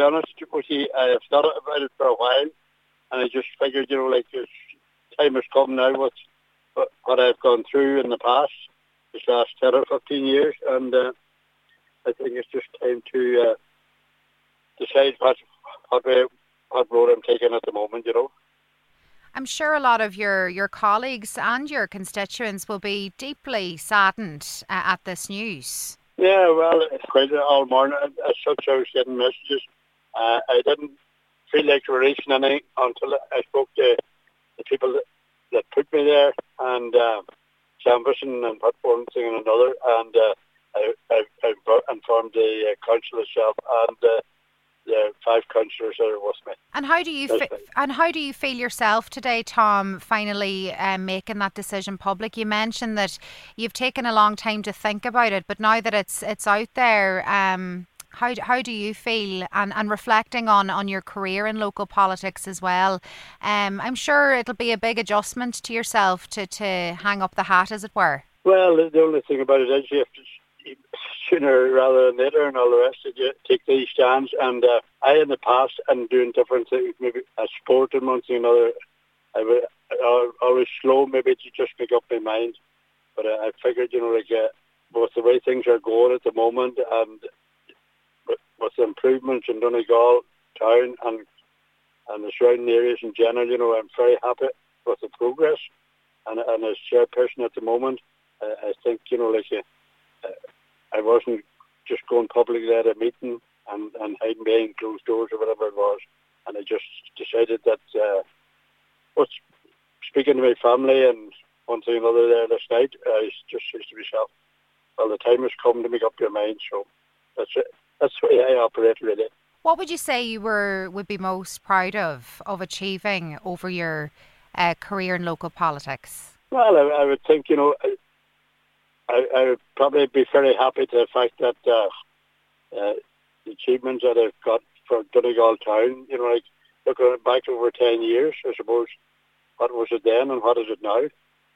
be honest with you, I've thought about it for a while, and I just figured, you know, like this time has come now with what I've gone through in the past, this last 10 or 15 years, and uh, I think it's just time to uh, decide what, what, way, what road I'm taking at the moment, you know. I'm sure a lot of your, your colleagues and your constituents will be deeply saddened uh, at this news. Yeah, well, it's quite all morning. As such, I was getting messages. Uh, I didn't feel like releasing anything until I spoke to the people that, that put me there, and uh, Vision and Pat Thing and another, and uh, I, I, I informed the uh, council itself and uh, the five councillors that are with me. And how do you fe- and how do you feel yourself today, Tom? Finally, um, making that decision public. You mentioned that you've taken a long time to think about it, but now that it's it's out there, um, how how do you feel? And and reflecting on on your career in local politics as well, um, I'm sure it'll be a big adjustment to yourself to to hang up the hat, as it were. Well, the only thing about it is you have to sooner rather than later and all the rest of you take these stands. And uh, I, in the past, and doing different things, maybe a sport and one thing another, I would I was slow maybe to just make up my mind. But uh, I figured, you know, like uh, with the way things are going at the moment and improvements in Donegal town and and the surrounding areas in general, you know, I'm very happy with the progress. And, and as chairperson at the moment, uh, I think, you know, like uh, I wasn't just going publicly at a meeting and, and hiding behind closed doors or whatever it was. And I just decided that uh, speaking to my family and one thing or another there last night, I just said to myself, well, the time has come to make up your mind. So that's it. That's the way I operate, really. What would you say you were would be most proud of of achieving over your uh, career in local politics? Well, I, I would think you know I, I, would probably be very happy to the fact that uh, uh, the achievements that I've got for Donegal Town, you know, like looking back over 10 years, I suppose, what was it then and what is it now?